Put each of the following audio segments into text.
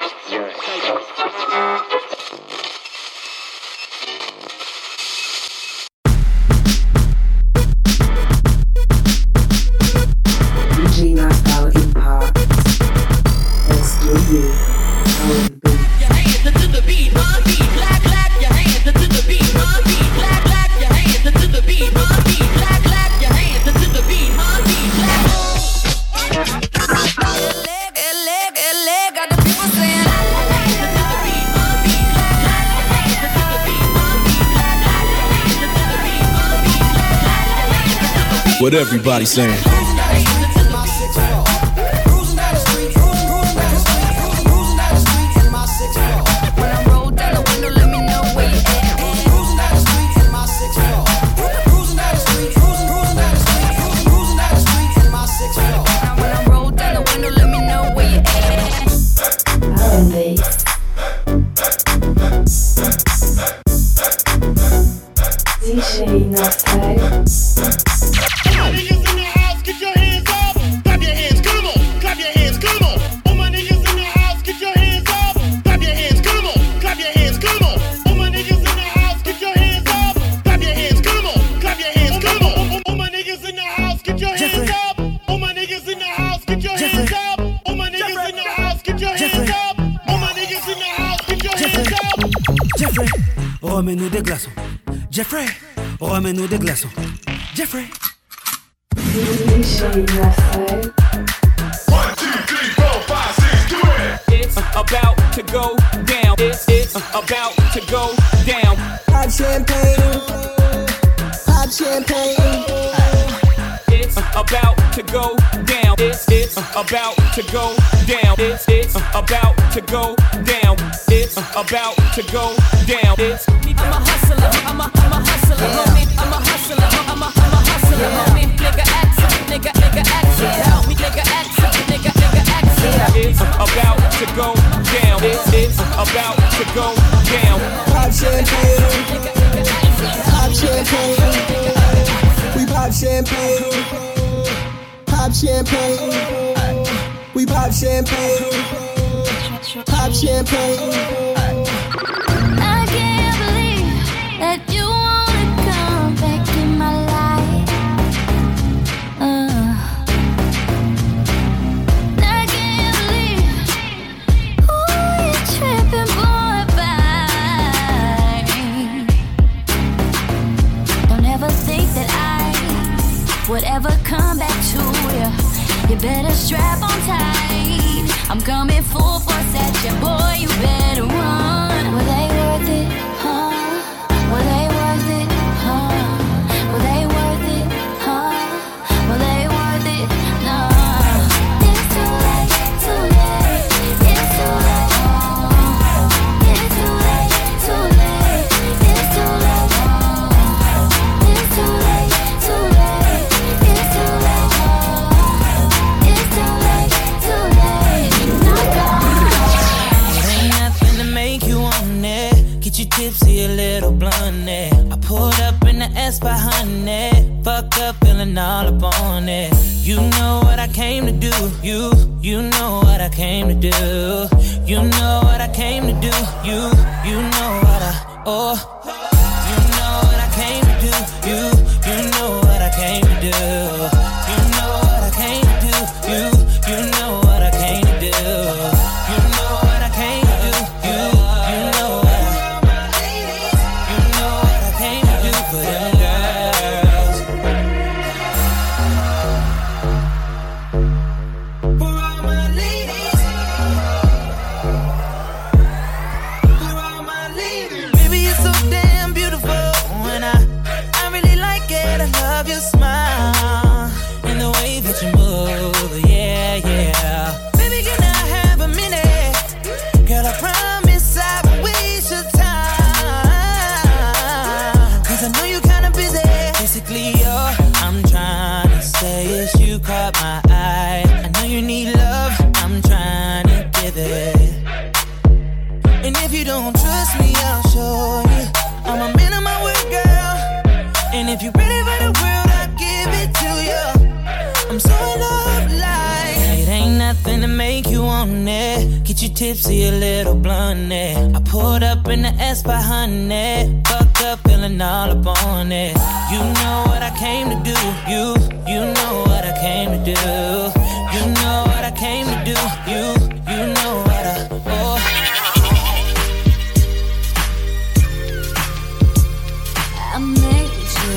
What everybody saying. Remets-nous des glaçons. Jeffrey. It's about to go down. It's, it's about to go down. Pop champagne. Pop champagne. It's about to go down. It's, it's about to go down. It's, it's about to go down. It's about to go down. It's I'm a hustler. I'm a, I'm a hustler. Yeah. I'm a hustler. I'm a, I'm a hustler. Homie, nigga, act up. Nigga, nigga, act up. Help me, nigga, act up. Nigga, nigga, act up. It's about to go down. It's, it's about to go down. Pop champagne. Pop champagne. We pop champagne. Pop champagne. We pop champagne. Pop champagne. Better strap on tight. I'm coming full force at you, boy. You better run. Were feeling all it. You know what I came to do. You, you know what I came to do. You know what I came to do. You, you know what I, oh. You know what I came to do. You, you know what I came to do. The S by honey. Fuck up, feeling all up on it. You know what I came to do. You, you know what I came to do. You know what I came to do. You, you know what I. Oh. I made you.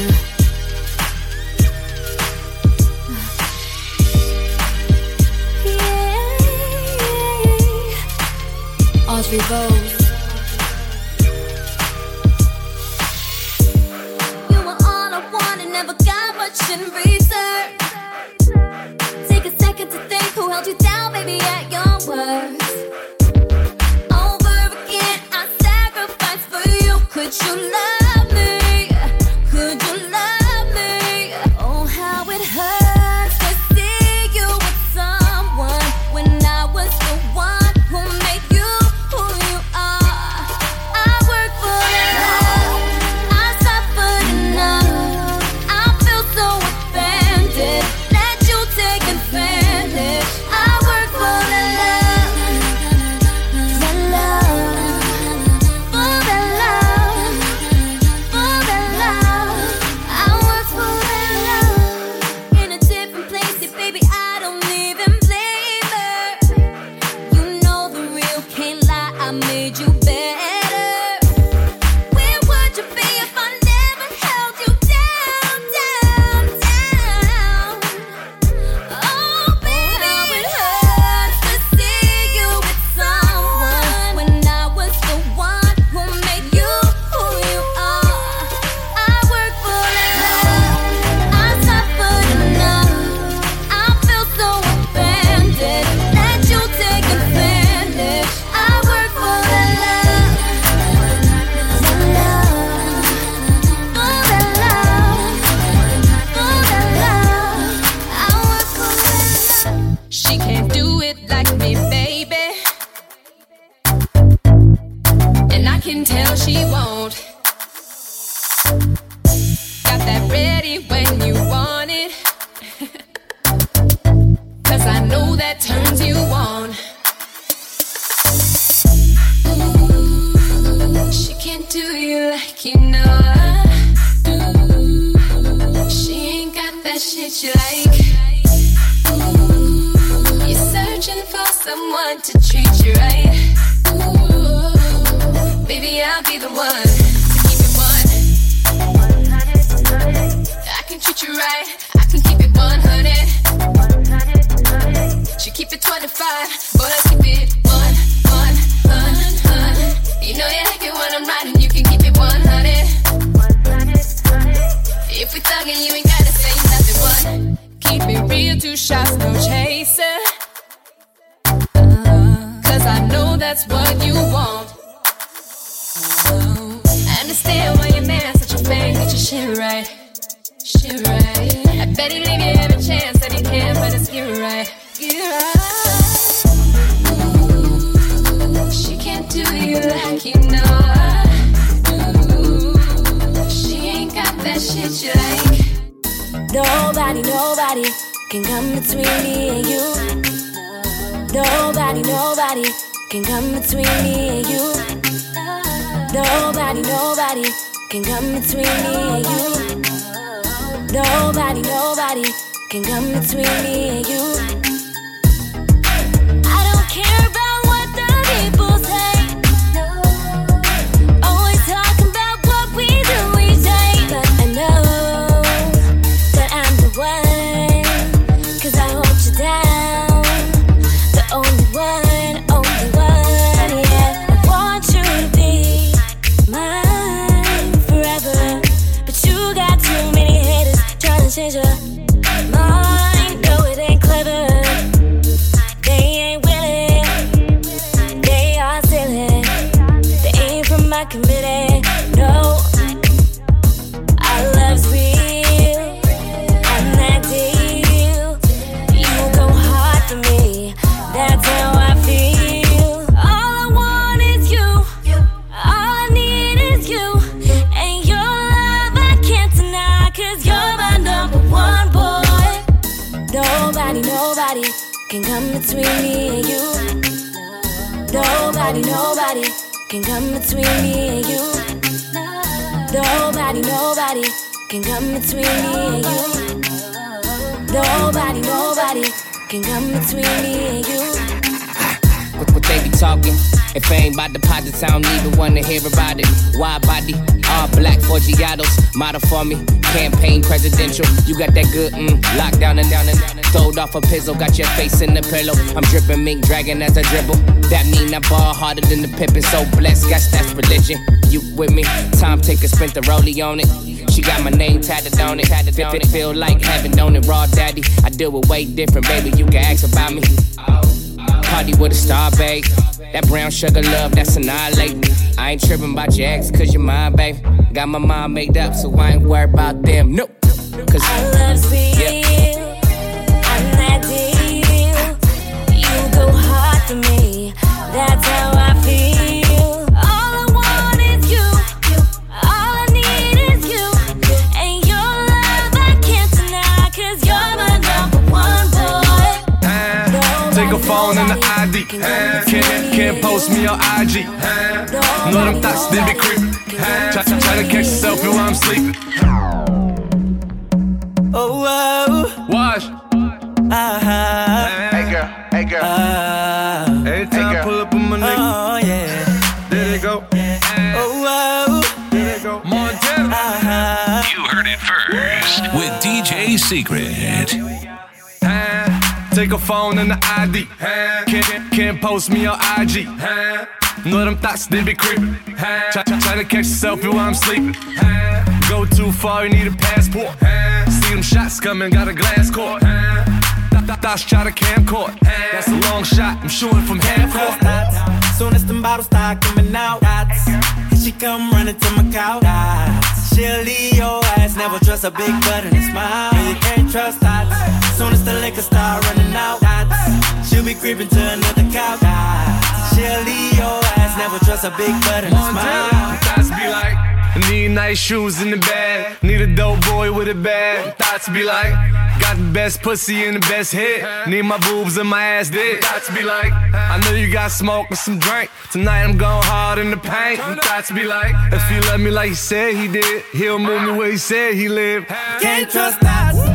Yeah, All three bows. in you like. Ooh, you're searching for someone to treat you right. Ooh, baby, I'll be the one to keep it one. I can treat you right. I can keep it 100. Should keep it 25, but. shots, no chaser. Cause I know that's what you want. I understand why your man such a bang, get your shit right. Shit right. I bet he leave you every chance that he can, but it's get right. Get right. She can't do you like you know. Ooh, she ain't got that shit you like. Nobody, nobody can come between me and you. Nobody, nobody can come between me and you. Nobody, nobody can come between me and you. Nobody, nobody can come between me and you. Come between me and you. Nobody, nobody can come between me and you. Nobody, nobody can come between me and you what, what they be talking. If I ain't about deposits, I don't even wanna hear about it. Wide body, all black Forgiatos, model for me. Campaign presidential, you got that good mm, lockdown and down and down. throwed off a pizzle, got your face in the pillow. I'm dripping mink dragon as I dribble. That mean I ball harder than the Pippen, so blessed, guess that's religion. You with me? Time taker spent the rollie on it. She got my name tatted on it. Tatted it. Feel like heaven on it, raw daddy. I deal with way different, baby. You can ask about me. Party with a star, babe. That brown sugar love, that's annihilate. I ain't tripping about your ex, cause you're mine, babe. Got my mind made up, so I ain't worried about them. Nope. Cause I love sweet. Yeah. I'm that deal. You go hard for me. That's how phone and the ID. Can't, can't post me on IG. Know them thoughts, they be creeping. Try, try to catch yourself while I'm sleeping. Oh, oh. Wash. Uh-huh. Hey girl, hey girl. Uh, Every time hey I pull up on my nigga. Oh, yeah. There they go. Oh, oh. There they go. Montana. Uh-huh. You heard it first with DJ Secret. Take a phone and the ID. Can't, can't post me on IG. Know them thoughts, they be creeping. Try, try, try to catch a selfie while I'm sleeping. Go too far, you need a passport. See them shots coming, got a glass court. Thoughts try to camcord. That's a long shot, I'm shooting from half court. Soon as them bottles start coming out, she come running to my couch. She'll leave your ass, never trust a big butt and a smile. You can't trust that. Soon as the liquor start running out, she'll be creeping to another couch. She'll leave your ass, never trust a big butt and a smile. Thoughts be like, I need nice shoes in the bag. Need a dope boy with a bag. Thoughts be like, got the best pussy and the best head. Need my boobs and my ass dick. Thoughts be like, I know you got smoke and some drink. Tonight I'm going hard in the paint. Thoughts be like, if he love me like he said he did, he'll move me where he said he lived. Can't trust that.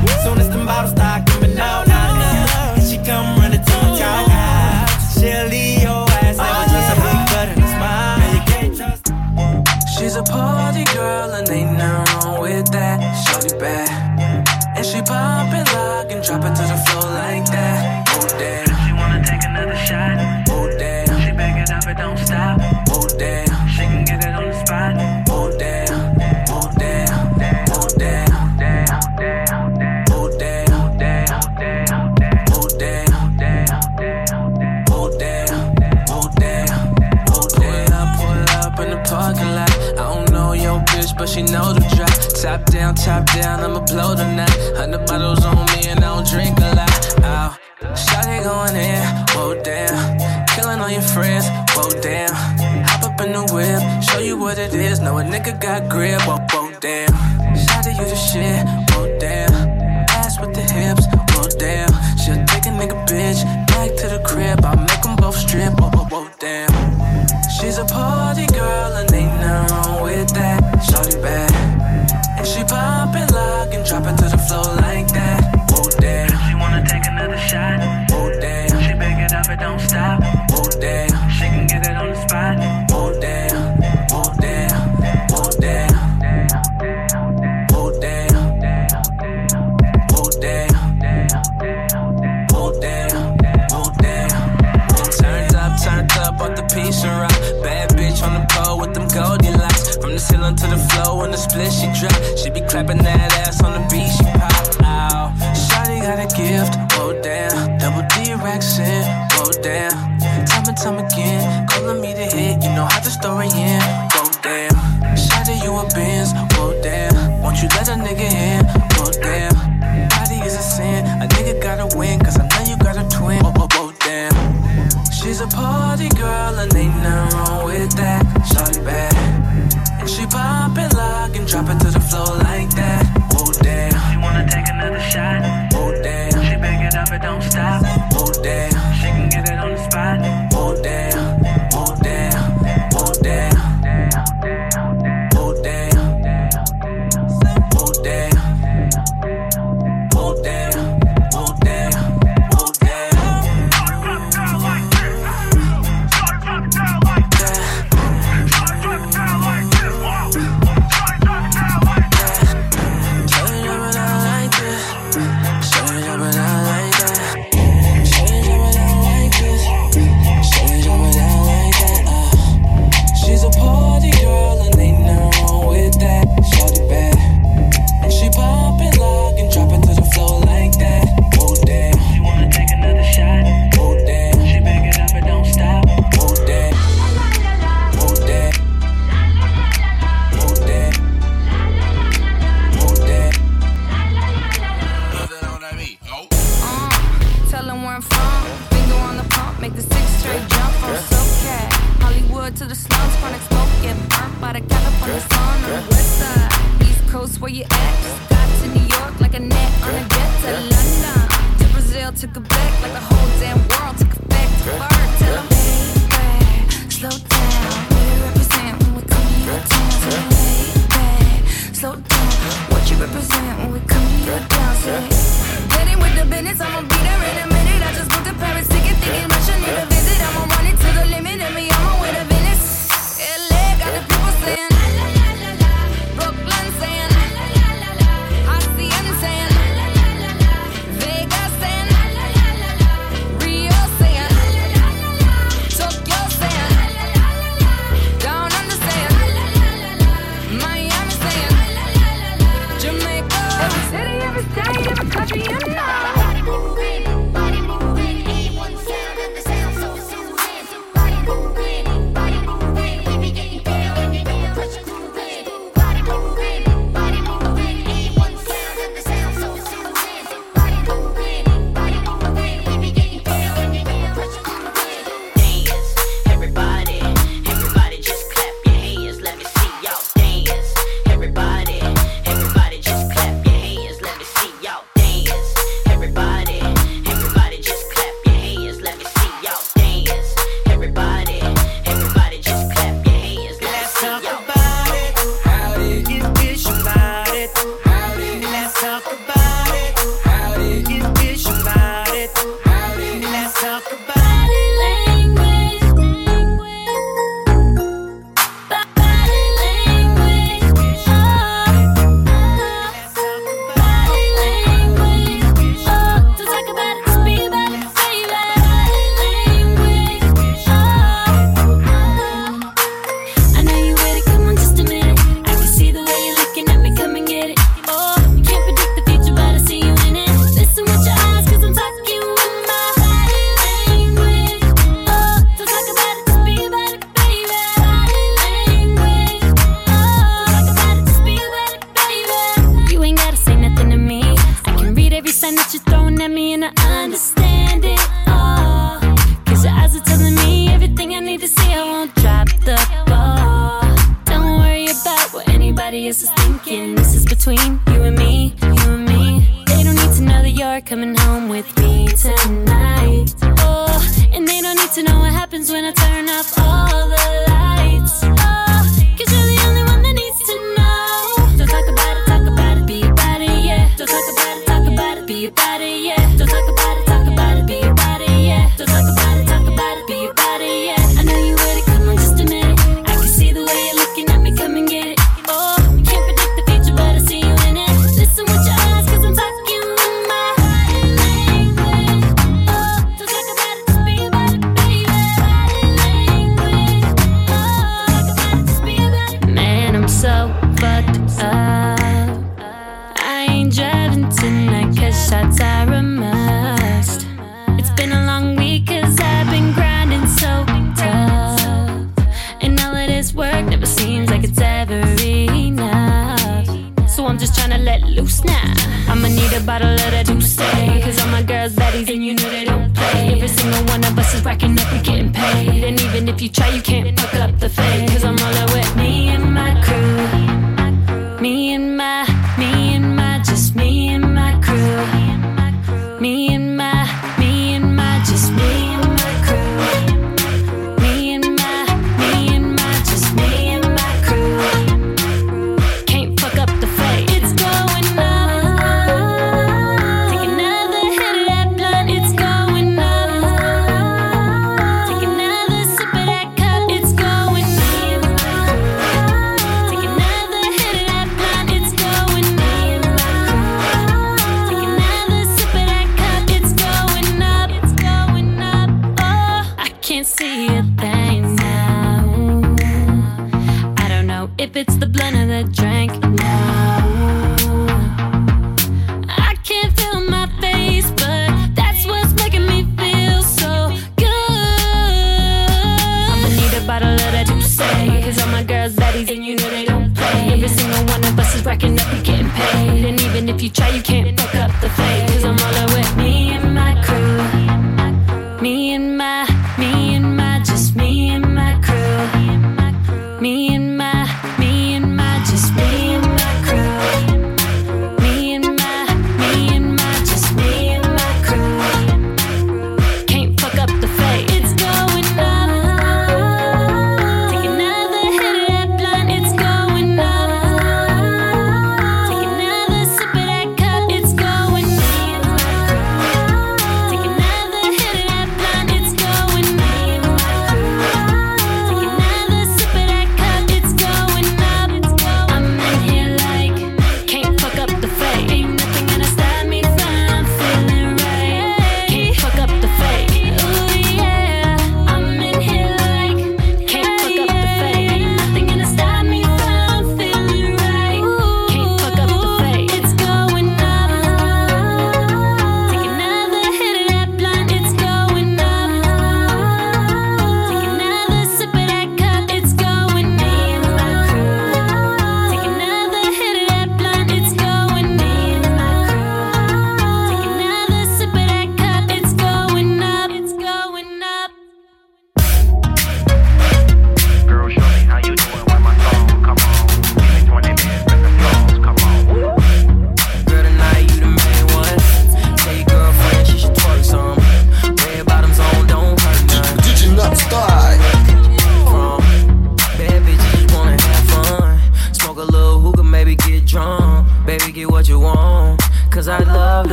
Top down, I'ma blow tonight. Hundred bottles on me and I don't drink a lot. Ow. shot Shawty going in, whoa damn. Killing all your friends, whoa damn. Hop up in the whip, show you what it is. Know a nigga got grip, whoa, whoa damn. Shawty you the shit, clapping that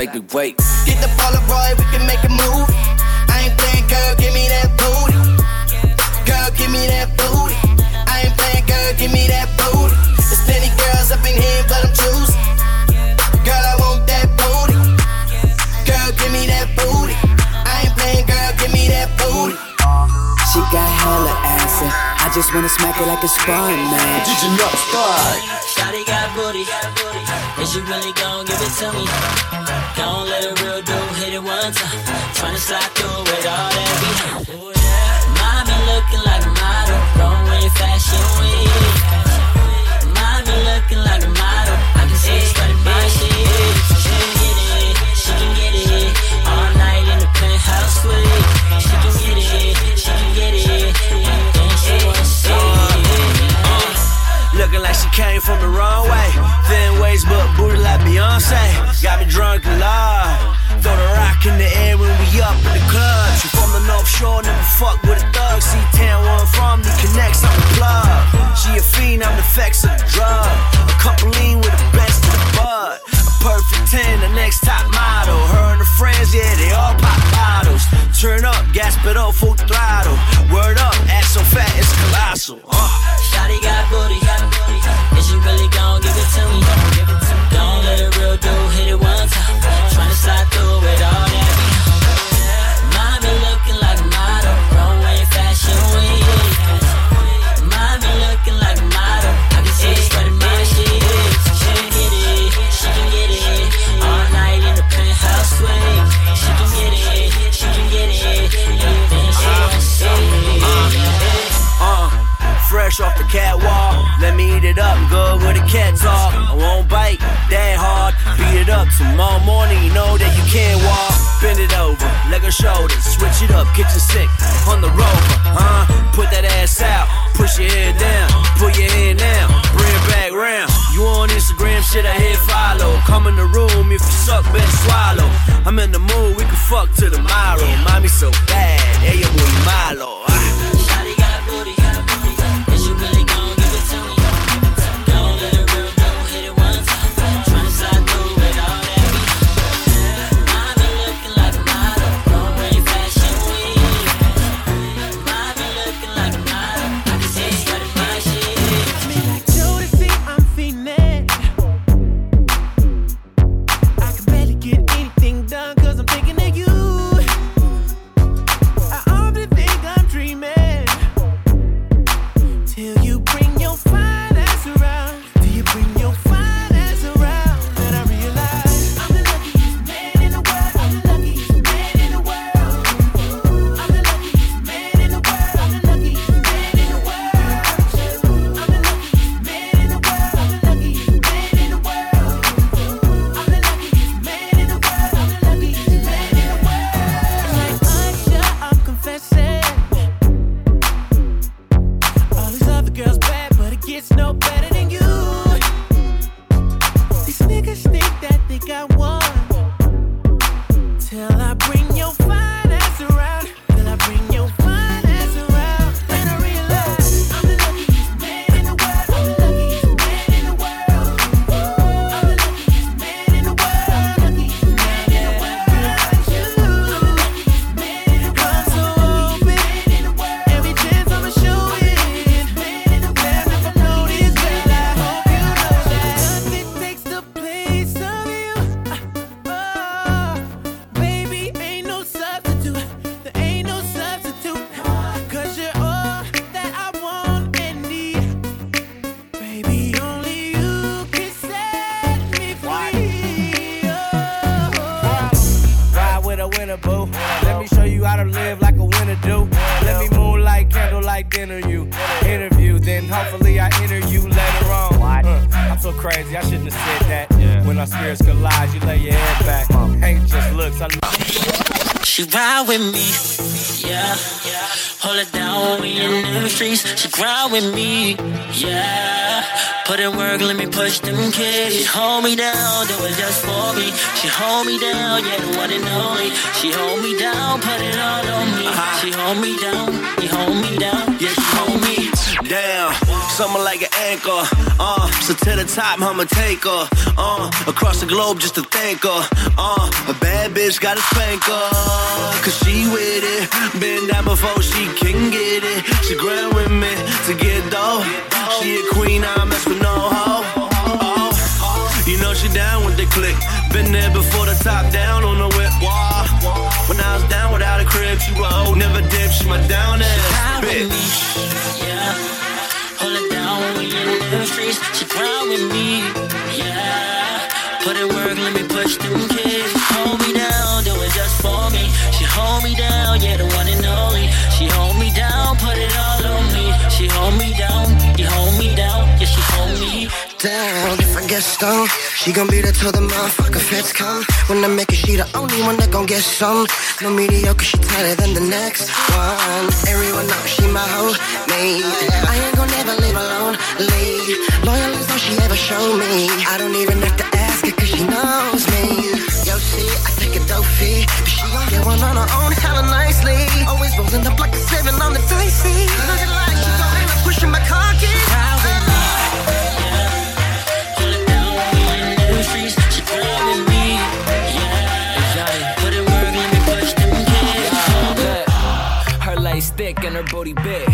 make me wait. Get the Polaroid, we can make a move. Just wanna smack it like a sparring match. Did you not spy? Shawty got booty, and she really gon' give it to me. Don't let a real dude hit it one time. Tryna slide through with all that beat. Mommy looking like a model, runway fashion week. Mommy looking like a model, I can see it's right in my sheets. Looking like she came from the wrong way. Thin waist, but booty like Beyonce. Got me drunk alive. Throw the rock in the air when we up in the club. She from the North Shore, never fuck with a thug. See town where I'm from, the connects, I'm the plug. She a fiend, I'm the effects of the drug. A couple lean with the best of the bud. A perfect 10, the next top model. Her and her friends, yeah, they all pop bottles. Turn up, gas pedal, full throttle. Word up, ass so fat, it's colossal. Uh. Shotty over, leg or shoulder, switch it up, kitchen sick on the rover, huh? Put that ass out, push your head down, put your head down, bring it back round. You on Instagram, shit I hit follow. Come in the room, if you suck, better swallow. I'm in the mood, we can fuck till tomorrow. Mommy so candlelight dinner you. Interview, then hopefully I enter you later on. Uh, I'm so crazy, I shouldn't have said that. When our spirits collide, you lay your head back. Ain't just looks, I She ride with me, yeah. Hold it down, we in the streets. She grind with me, yeah. Put in work, let me push them kids. She hold me down, do it just for me. She hold me down, yeah, the one and only. She hold me down, put it all on me. Uh-huh. She hold me down, you hold me down, yeah, she hold me down. Something like an anchor. Uh, so to the top, I'ma take her. Uh, across the globe just to thank her. Uh, a bad bitch got a spank her. Cause she with it. Been down before she can get it. She grind with me to get dough. She a queen, I mess with no hoe. Oh, you know she down with the click. Been there before the top down on the whip. Wah. When I was down without a crib, she rolled, never dip. She my down ass bitch. yeah. The streets. She grind with me, yeah. Put in work, let me push them kids. Hold me down, do it just for me. She hold me down, yeah, the one and only. She hold me down, put it all on me. She hold me down, you hold me down, yeah, she hold me down. If I get stoned, she gon' be there till the motherfucker feds come. When I make it, she the only one that gon' get some. No mediocre, she tighter than the next one. Everyone knows she my hoe, mate. I ain't gon' never leave alone, leave. Loyal as though she ever showed me. I don't even have to ask her, cause she knows me. Yo, see, I take a dope fee, but she gon' get one on her own hella nicely. Always rolling up like a seven on the dicey. Looking like she and her booty big.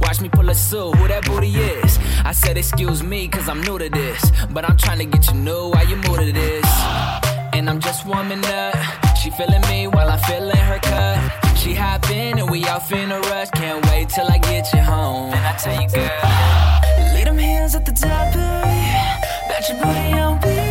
Watch me pull a suit, who that booty is. I said, excuse me, cause I'm new to this. But I'm trying to get you new, why you new to this? And I'm just warming up. She feeling me while I'm feeling her cut. She hop in and we off in a rush. Can't wait till I get you home. And I tell you, girl, leave them hands at the top, baby. Bet your booty on beat.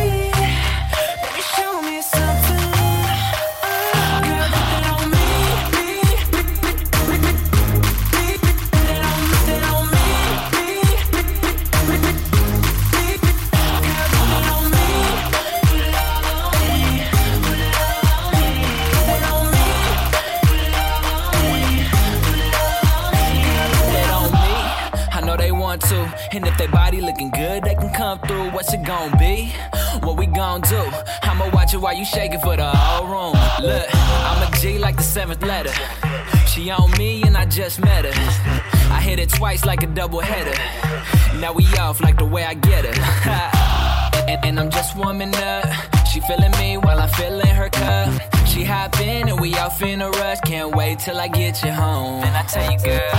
double header. Now we off like the way I get her. and, and, I'm just warming up. She feeling me while I'm filling her cup. She hop in and we off in a rush. Can't wait till I get you home. And I tell you, girl.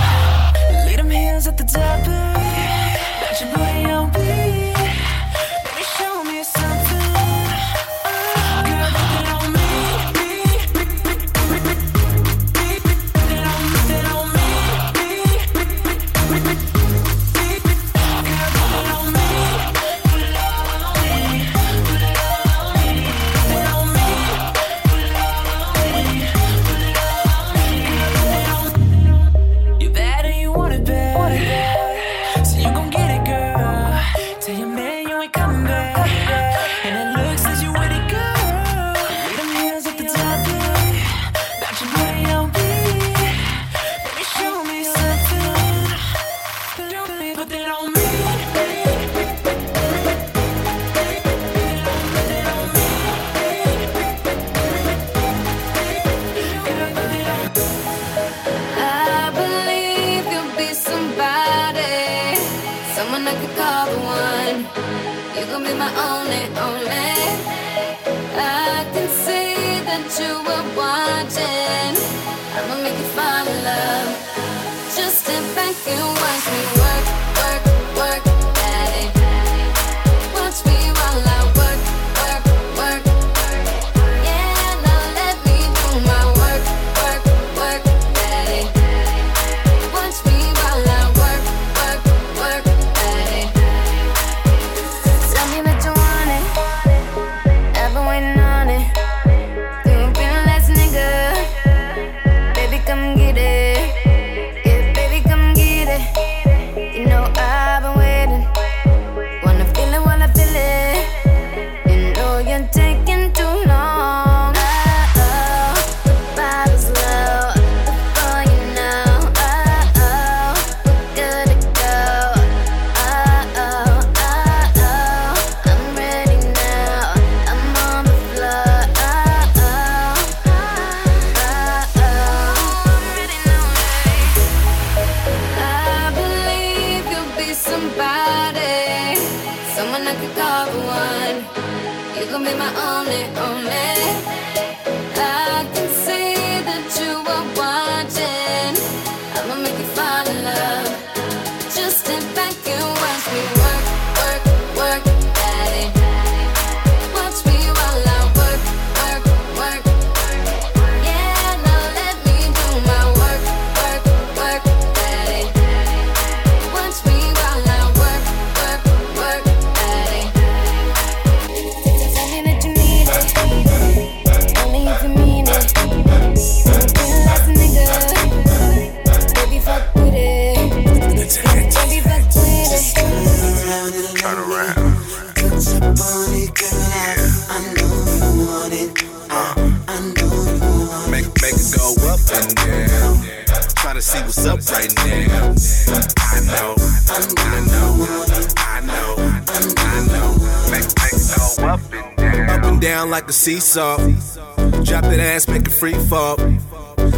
like a seesaw. Drop that ass, make it free fall.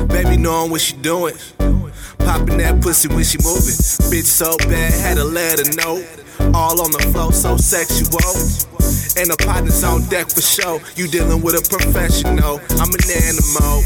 Baby knowing what she doing. Popping that pussy when she moving. Bitch so bad, had to let her know. All on the floor, so sexual. And the partner's on deck for sure. You dealing with a professional. I'm an animal.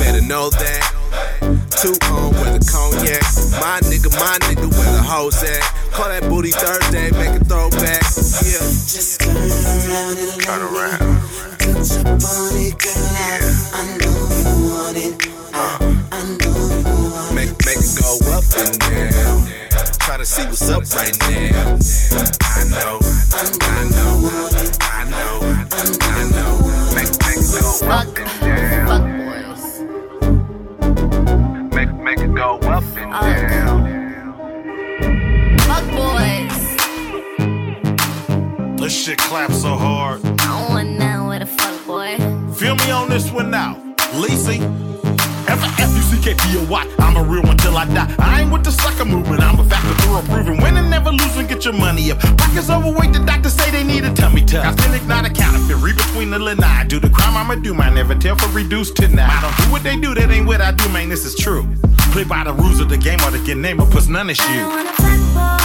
Better know that two on with the cognac. My nigga, my nigga, where the hoes at? Call that booty Thursday, make a throwback. Yeah. Just turn around and your body, girl. Yeah. I know you want it. Uh. I know you want it. Make, it go up and down. Try to see what's up right now. I know, I know, I know, I know. Make, make it go up and down. clap so hard. I don't want with a fuck boy. Feel me on this one now, Lisi. F-U-C-K-P-O-Y, I'm a real one till I die. I ain't with the sucker movement, I'm a factor through win Winning, never losing, get your money up. Pockets overweight, the doctors say they need a tummy tuck. Authentic, not a counterfeit, read between the lanai. Do the crime, I'ma do mine, never tell for reduced tonight. I don't do what they do, that ain't what I do, man, this is true. Play by the rules of the game or the get name or puts none of you.